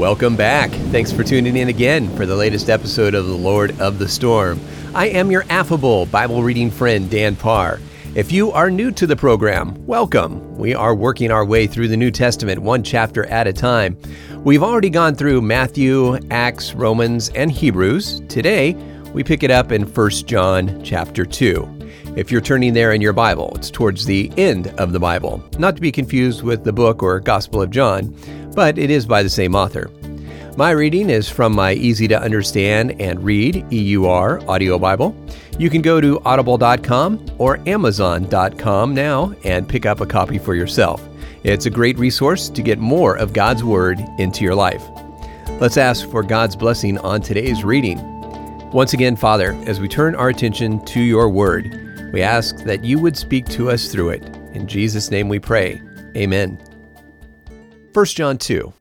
Welcome back. Thanks for tuning in again for the latest episode of The Lord of the Storm. I am your affable Bible reading friend, Dan Parr. If you are new to the program, welcome. We are working our way through the New Testament one chapter at a time. We've already gone through Matthew, Acts, Romans, and Hebrews. Today, we pick it up in 1 John chapter 2. If you're turning there in your Bible, it's towards the end of the Bible, not to be confused with the book or Gospel of John, but it is by the same author. My reading is from my easy to understand and read EUR audio Bible. You can go to audible.com or amazon.com now and pick up a copy for yourself. It's a great resource to get more of God's Word into your life. Let's ask for God's blessing on today's reading. Once again, Father, as we turn our attention to your Word, we ask that you would speak to us through it. In Jesus' name we pray. Amen. 1 John 2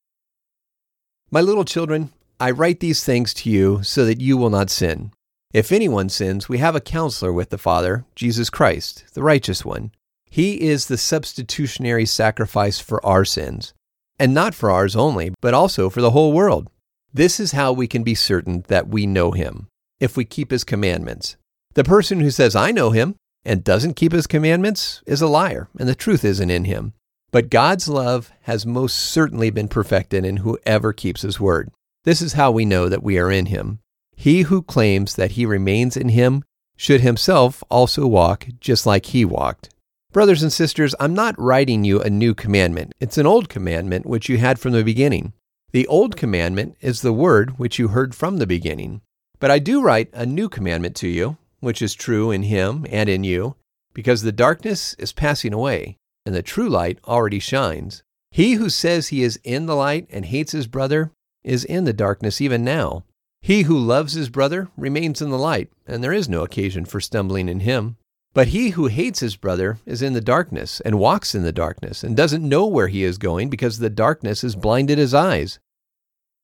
My little children, I write these things to you so that you will not sin. If anyone sins, we have a counselor with the Father, Jesus Christ, the righteous one. He is the substitutionary sacrifice for our sins, and not for ours only, but also for the whole world. This is how we can be certain that we know him, if we keep his commandments. The person who says, I know him, and doesn't keep his commandments is a liar, and the truth isn't in him. But God's love has most certainly been perfected in whoever keeps his word. This is how we know that we are in him. He who claims that he remains in him should himself also walk just like he walked. Brothers and sisters, I'm not writing you a new commandment. It's an old commandment which you had from the beginning. The old commandment is the word which you heard from the beginning. But I do write a new commandment to you, which is true in him and in you, because the darkness is passing away, and the true light already shines. He who says he is in the light and hates his brother is in the darkness even now. He who loves his brother remains in the light, and there is no occasion for stumbling in him. But he who hates his brother is in the darkness and walks in the darkness and doesn't know where he is going because the darkness has blinded his eyes.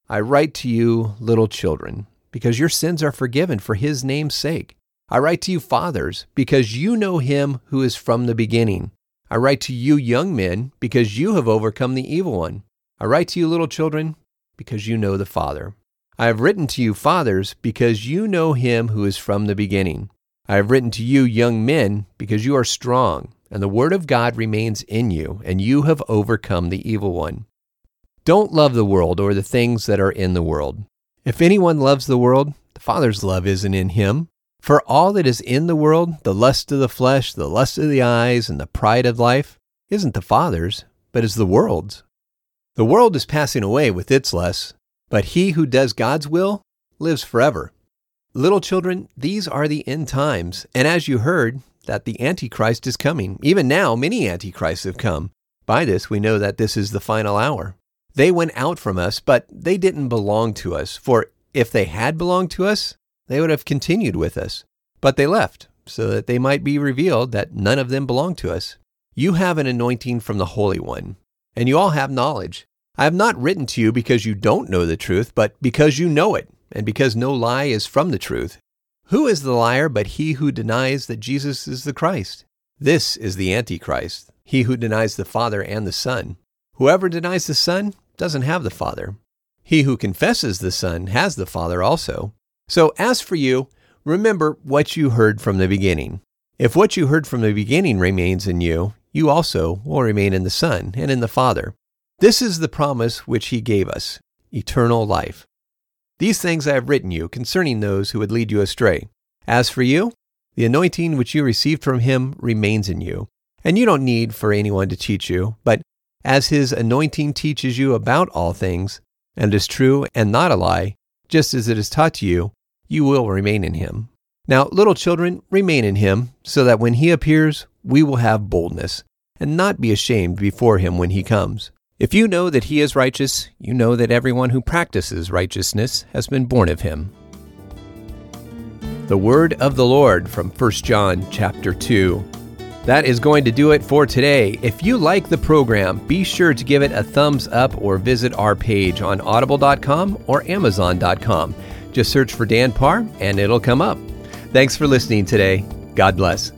I write to you, little children, because your sins are forgiven for his name's sake. I write to you, fathers, because you know him who is from the beginning. I write to you, young men, because you have overcome the evil one. I write to you, little children, because you know the Father. I have written to you, fathers, because you know him who is from the beginning. I have written to you, young men, because you are strong, and the word of God remains in you, and you have overcome the evil one. Don't love the world or the things that are in the world. If anyone loves the world, the Father's love isn't in him. For all that is in the world, the lust of the flesh, the lust of the eyes, and the pride of life, isn't the Father's, but is the world's. The world is passing away with its lusts, but he who does God's will lives forever. Little children, these are the end times, and as you heard, that the Antichrist is coming. Even now, many Antichrists have come. By this, we know that this is the final hour. They went out from us, but they didn't belong to us, for if they had belonged to us, they would have continued with us. But they left, so that they might be revealed that none of them belonged to us. You have an anointing from the Holy One, and you all have knowledge. I have not written to you because you don't know the truth, but because you know it, and because no lie is from the truth. Who is the liar but he who denies that Jesus is the Christ? This is the Antichrist, he who denies the Father and the Son. Whoever denies the Son doesn't have the Father. He who confesses the Son has the Father also. So, as for you, remember what you heard from the beginning. If what you heard from the beginning remains in you, you also will remain in the Son and in the Father. This is the promise which He gave us eternal life. These things I have written you concerning those who would lead you astray. As for you, the anointing which you received from Him remains in you, and you don't need for anyone to teach you, but as His anointing teaches you about all things, and is true and not a lie, just as it is taught to you, you will remain in him. Now, little children, remain in him, so that when he appears, we will have boldness, and not be ashamed before him when he comes. If you know that he is righteous, you know that everyone who practices righteousness has been born of him. The word of the Lord from 1 John chapter 2. That is going to do it for today. If you like the program, be sure to give it a thumbs up or visit our page on audible.com or amazon.com. Just search for Dan Parr and it'll come up. Thanks for listening today. God bless.